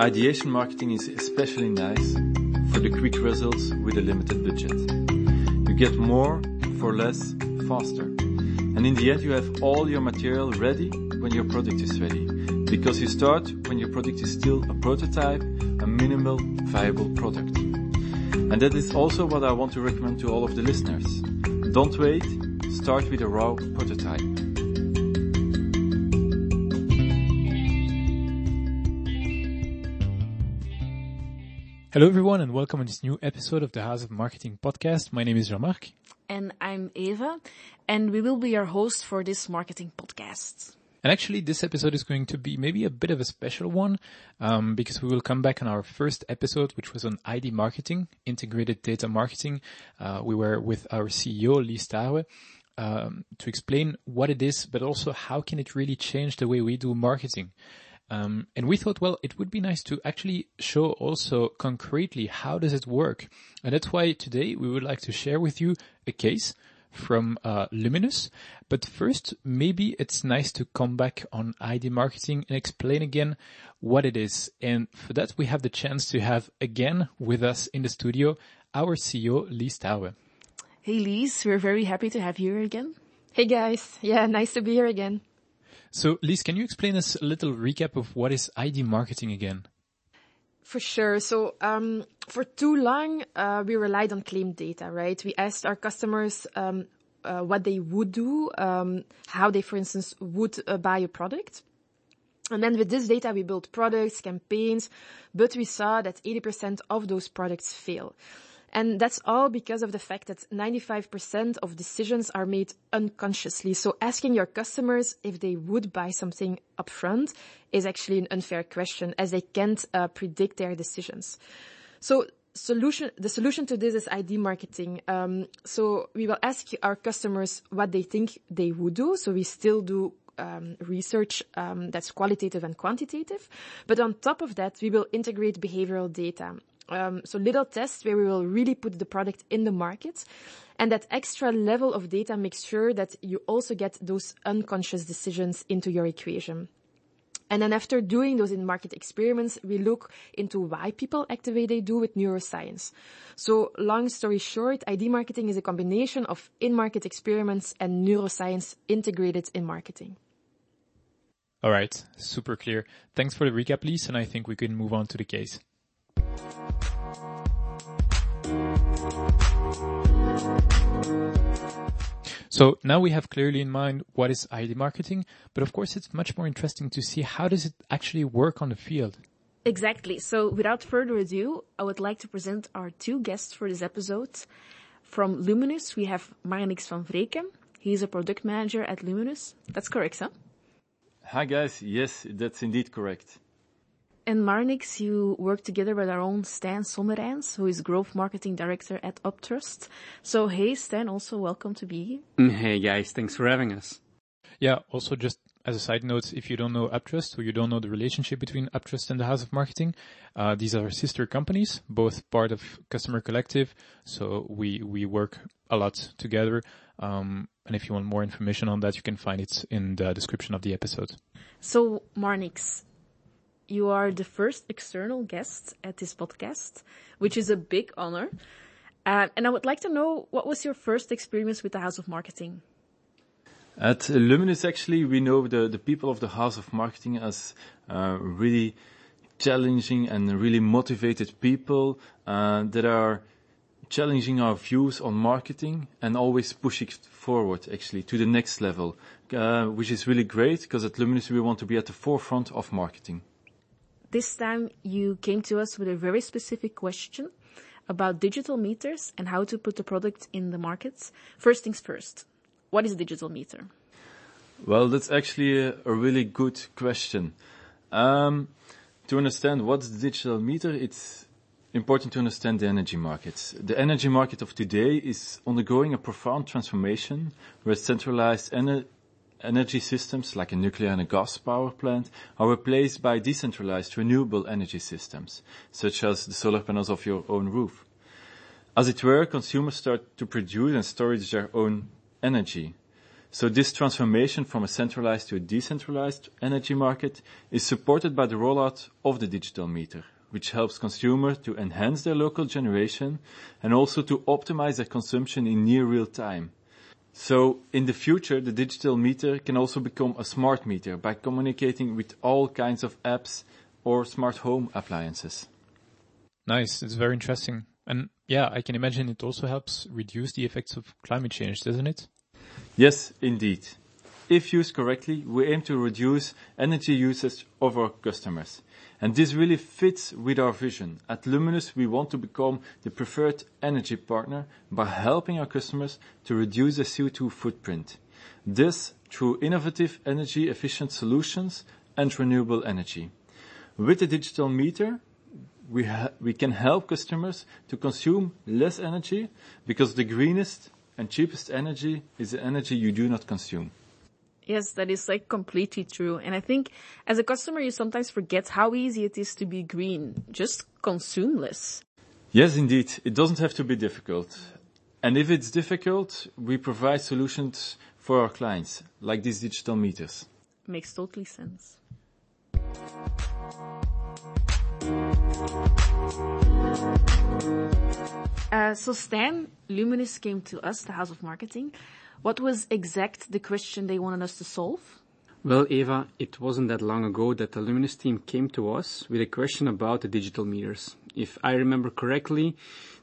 Ideation marketing is especially nice for the quick results with a limited budget. You get more for less faster. And in the end, you have all your material ready when your product is ready. Because you start when your product is still a prototype, a minimal viable product. And that is also what I want to recommend to all of the listeners. Don't wait, start with a raw prototype. Hello everyone and welcome to this new episode of the House of Marketing podcast. My name is Jean-Marc. And I'm Eva, and we will be your host for this marketing podcast. And actually this episode is going to be maybe a bit of a special one, um, because we will come back on our first episode, which was on ID marketing, integrated data marketing. Uh, we were with our CEO, Lise Touwe, um, to explain what it is, but also how can it really change the way we do marketing. Um, and we thought, well, it would be nice to actually show also concretely how does it work. And that's why today we would like to share with you a case from uh, Luminus. But first, maybe it's nice to come back on ID marketing and explain again what it is. And for that, we have the chance to have again with us in the studio our CEO, Lise Touwe. Hey Lise, we're very happy to have you here again. Hey guys, yeah, nice to be here again. So, Lise, can you explain us a little recap of what is ID marketing again? For sure. So, um, for too long, uh, we relied on claim data, right? We asked our customers um, uh, what they would do, um, how they, for instance, would uh, buy a product. And then with this data, we built products, campaigns, but we saw that 80% of those products fail. And that's all because of the fact that 95% of decisions are made unconsciously. So asking your customers if they would buy something upfront is actually an unfair question as they can't uh, predict their decisions. So solution, the solution to this is ID marketing. Um, so we will ask our customers what they think they would do. So we still do um, research um, that's qualitative and quantitative. But on top of that, we will integrate behavioral data. Um, so little tests where we will really put the product in the market. And that extra level of data makes sure that you also get those unconscious decisions into your equation. And then after doing those in-market experiments, we look into why people act the way they do with neuroscience. So long story short, ID marketing is a combination of in-market experiments and neuroscience integrated in marketing. All right. Super clear. Thanks for the recap, Lise. And I think we can move on to the case. So now we have clearly in mind what is ID marketing, but of course it's much more interesting to see how does it actually work on the field. Exactly. So without further ado, I would like to present our two guests for this episode. From Luminus, we have Marnix van Vreken. He's a product manager at Luminus. That's correct, huh? Hi guys, yes, that's indeed correct. And Marnix, you work together with our own Stan Sommerens, who is Growth Marketing Director at Uptrust. So hey Stan, also welcome to be here. Hey guys, thanks for having us. Yeah, also just as a side note, if you don't know Uptrust or you don't know the relationship between Uptrust and the House of Marketing, uh, these are sister companies, both part of Customer Collective. So we, we work a lot together. Um, and if you want more information on that, you can find it in the description of the episode. So Marnix, you are the first external guest at this podcast, which is a big honor. Uh, and I would like to know what was your first experience with the House of Marketing? At Luminus, actually, we know the, the people of the House of Marketing as uh, really challenging and really motivated people uh, that are challenging our views on marketing and always pushing forward actually to the next level, uh, which is really great because at Luminus we want to be at the forefront of marketing. This time you came to us with a very specific question about digital meters and how to put the product in the markets. First things first, what is a digital meter? Well, that's actually a, a really good question. Um, to understand what's digital meter, it's important to understand the energy markets. The energy market of today is undergoing a profound transformation where centralized ener- energy systems like a nuclear and a gas power plant are replaced by decentralized renewable energy systems, such as the solar panels of your own roof. As it were, consumers start to produce and store their own energy. So this transformation from a centralized to a decentralized energy market is supported by the rollout of the digital meter, which helps consumers to enhance their local generation and also to optimize their consumption in near real time. So in the future, the digital meter can also become a smart meter by communicating with all kinds of apps or smart home appliances. Nice. It's very interesting. And yeah, I can imagine it also helps reduce the effects of climate change, doesn't it? Yes, indeed. If used correctly, we aim to reduce energy usage of our customers. And this really fits with our vision. At Luminus, we want to become the preferred energy partner by helping our customers to reduce their CO2 footprint. This through innovative energy efficient solutions and renewable energy. With the digital meter, we, we can help customers to consume less energy because the greenest and cheapest energy is the energy you do not consume. Yes, that is like completely true. And I think as a customer, you sometimes forget how easy it is to be green. Just consume less. Yes, indeed. It doesn't have to be difficult. And if it's difficult, we provide solutions for our clients, like these digital meters. Makes totally sense. Uh, so Stan, Luminus came to us, the House of Marketing. What was exact the question they wanted us to solve? Well, Eva, it wasn't that long ago that the Luminus team came to us with a question about the digital meters. If I remember correctly,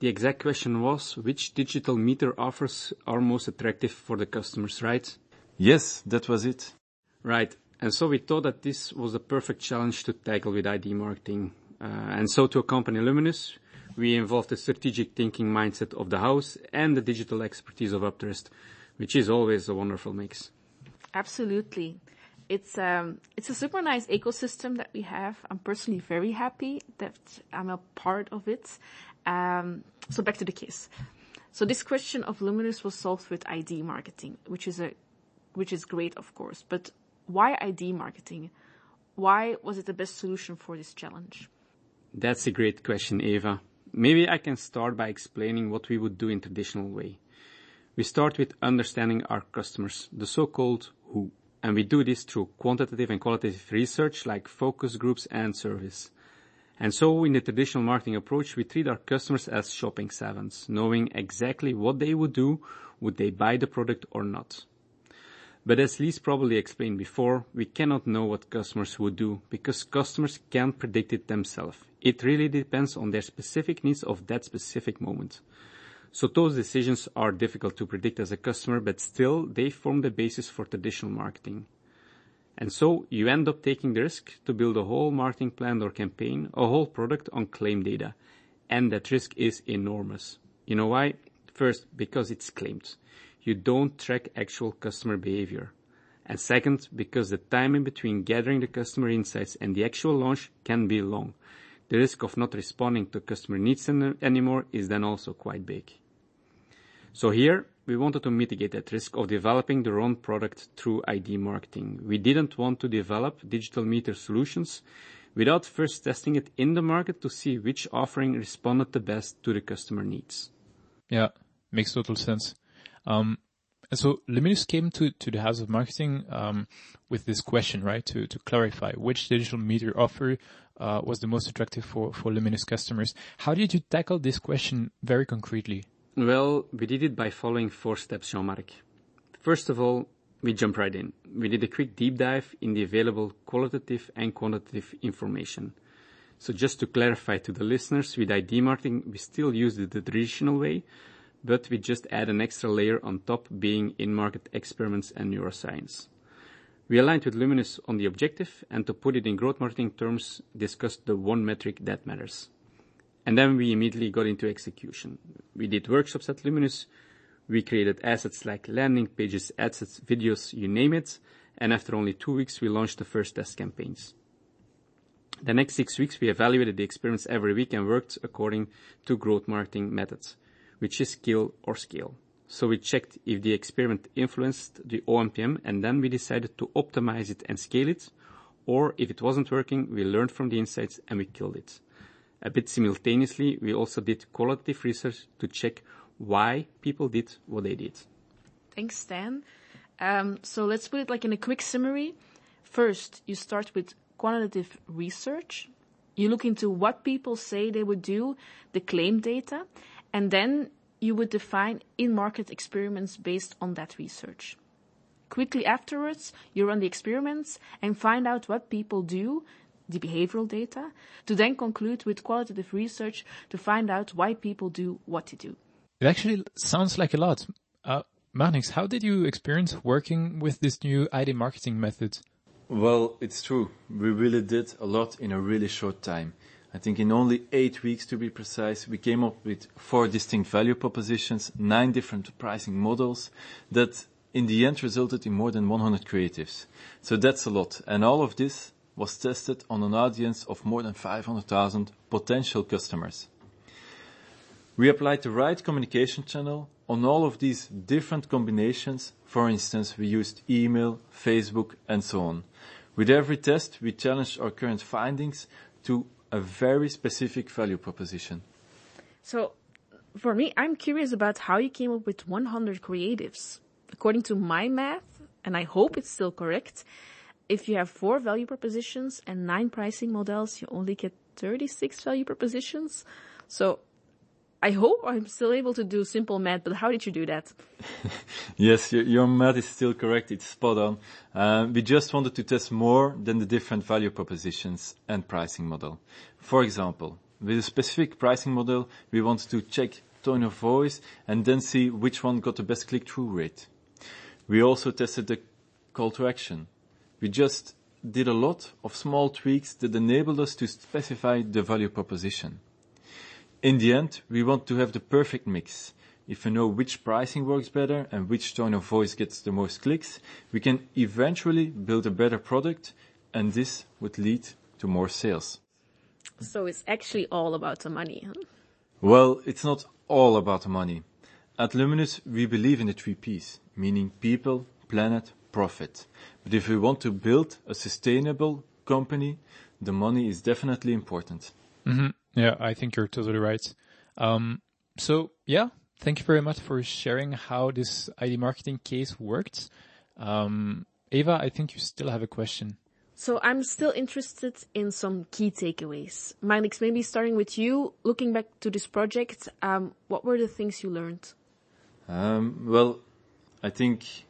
the exact question was which digital meter offers are most attractive for the customers, right? Yes, that was it. Right. And so we thought that this was a perfect challenge to tackle with ID marketing. Uh, and so to accompany Luminus, we involved the strategic thinking mindset of the house and the digital expertise of Uptrust, which is always a wonderful mix. Absolutely. It's um it's a super nice ecosystem that we have. I'm personally very happy that I'm a part of it. Um, so back to the case. So this question of Luminus was solved with ID marketing, which is a which is great, of course. But why ID marketing? Why was it the best solution for this challenge? That's a great question, Eva. Maybe I can start by explaining what we would do in traditional way. We start with understanding our customers, the so-called who. And we do this through quantitative and qualitative research like focus groups and surveys. And so in the traditional marketing approach, we treat our customers as shopping savants, knowing exactly what they would do, would they buy the product or not. But as Lise probably explained before, we cannot know what customers would do because customers can't predict it themselves. It really depends on their specific needs of that specific moment. So those decisions are difficult to predict as a customer, but still they form the basis for traditional marketing. And so you end up taking the risk to build a whole marketing plan or campaign, a whole product on claim data. And that risk is enormous. You know why? First, because it's claimed. You don't track actual customer behavior. And second, because the time in between gathering the customer insights and the actual launch can be long. The risk of not responding to customer needs anymore is then also quite big. So here, we wanted to mitigate that risk of developing the wrong product through ID marketing. We didn't want to develop digital meter solutions without first testing it in the market to see which offering responded the best to the customer needs. Yeah, makes total sense. Um, and so Luminus came to, to the House of Marketing um, with this question, right, to, to clarify which digital meter offer uh, was the most attractive for, for Luminus customers. How did you tackle this question very concretely? Well, we did it by following four steps, Jean-Marc. First of all, we jump right in. We did a quick deep dive in the available qualitative and quantitative information. So just to clarify to the listeners, with ID marketing, we still use the traditional way, but we just add an extra layer on top being in-market experiments and neuroscience. We aligned with Luminus on the objective, and to put it in growth marketing terms, discussed the one metric that matters. And then we immediately got into execution. We did workshops at Luminus. We created assets like landing pages, assets, videos, you name it. And after only two weeks, we launched the first test campaigns. The next six weeks, we evaluated the experiments every week and worked according to growth marketing methods, which is kill or scale. So we checked if the experiment influenced the OMTM, and then we decided to optimize it and scale it, or if it wasn't working, we learned from the insights and we killed it. A bit simultaneously, we also did qualitative research to check why people did what they did. Thanks, Stan. Um, so let's put it like in a quick summary. First, you start with quantitative research. You look into what people say they would do, the claim data, and then you would define in-market experiments based on that research. Quickly afterwards, you run the experiments and find out what people do, the behavioral data, to then conclude with qualitative research to find out why people do what they do. It actually sounds like a lot. Uh, Marnix, how did you experience working with this new ID marketing method? Well, it's true. We really did a lot in a really short time. I think in only eight weeks to be precise, we came up with four distinct value propositions, nine different pricing models that in the end resulted in more than 100 creatives. So that's a lot. And all of this was tested on an audience of more than 500,000 potential customers. We applied the right communication channel on all of these different combinations. For instance, we used email, Facebook, and so on. With every test, we challenged our current findings to a very specific value proposition. So, for me, I'm curious about how you came up with 100 creatives. According to my math, and I hope it's still correct, if you have four value propositions and nine pricing models, you only get 36 value propositions. So, I hope I'm still able to do simple math, but how did you do that? yes, your, your, math is still correct. It's spot on. Uh, we just wanted to test more than the different value propositions and pricing model. For example, with a specific pricing model, we wanted to check tone of voice and then see which one got the best click-through rate. We also tested the call to action. We just did a lot of small tweaks that enabled us to specify the value proposition. In the end, we want to have the perfect mix. If we know which pricing works better and which tone of voice gets the most clicks, we can eventually build a better product and this would lead to more sales. So it's actually all about the money, huh? Well, it's not all about the money. At Luminus, we believe in the three P's, meaning people, planet, profit. But if we want to build a sustainable company, the money is definitely important. Mm-hmm. Yeah, I think you're totally right. Um, so yeah, thank you very much for sharing how this ID marketing case worked. Um, Eva, I think you still have a question. So I'm still interested in some key takeaways. Marnix, maybe starting with you, looking back to this project, um, what were the things you learned? Um, well, I think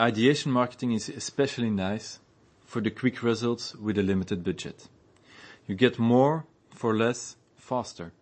ideation marketing is especially nice for the quick results with a limited budget. You get more for less faster.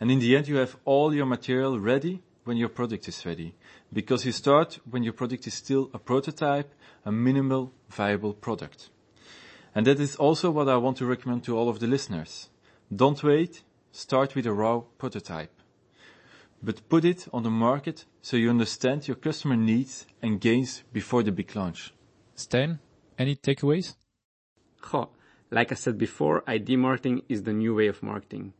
And in the end, you have all your material ready when your product is ready. Because you start when your product is still a prototype, a minimal viable product. And that is also what I want to recommend to all of the listeners. Don't wait, start with a raw prototype. But put it on the market so you understand your customer needs and gains before the big launch. Stijn, any takeaways? Goh, like I said before, ID marketing is the new way of marketing.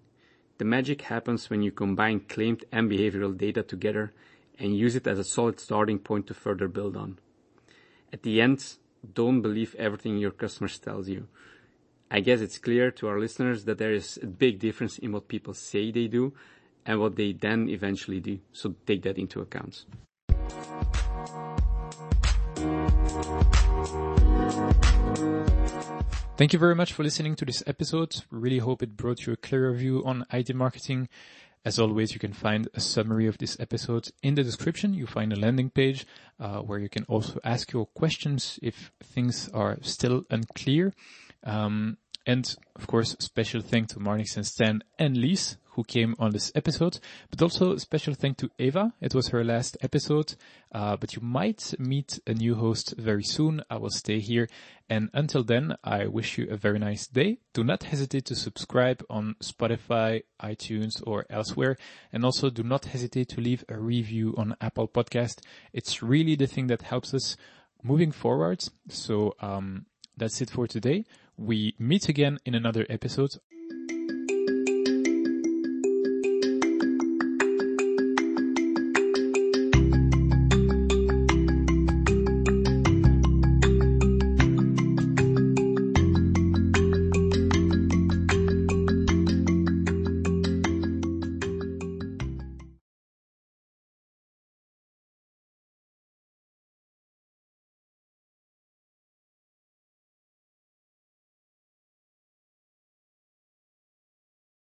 The magic happens when you combine claimed and behavioral data together and use it as a solid starting point to further build on. At the end, don't believe everything your customers tells you. I guess it's clear to our listeners that there is a big difference in what people say they do and what they then eventually do. So take that into account. Thank you very much for listening to this episode. Really hope it brought you a clearer view on ID marketing. As always, you can find a summary of this episode in the description. You find a landing page uh, where you can also ask your questions if things are still unclear. Um, and of course, special thanks to Marnix and Stan and Lise who came on this episode, but also a special thank to Eva. It was her last episode, uh, but you might meet a new host very soon. I will stay here. And until then, I wish you a very nice day. Do not hesitate to subscribe on Spotify, iTunes, or elsewhere. And also do not hesitate to leave a review on Apple Podcast. It's really the thing that helps us moving forward. So, um, that's it for today. We meet again in another episode.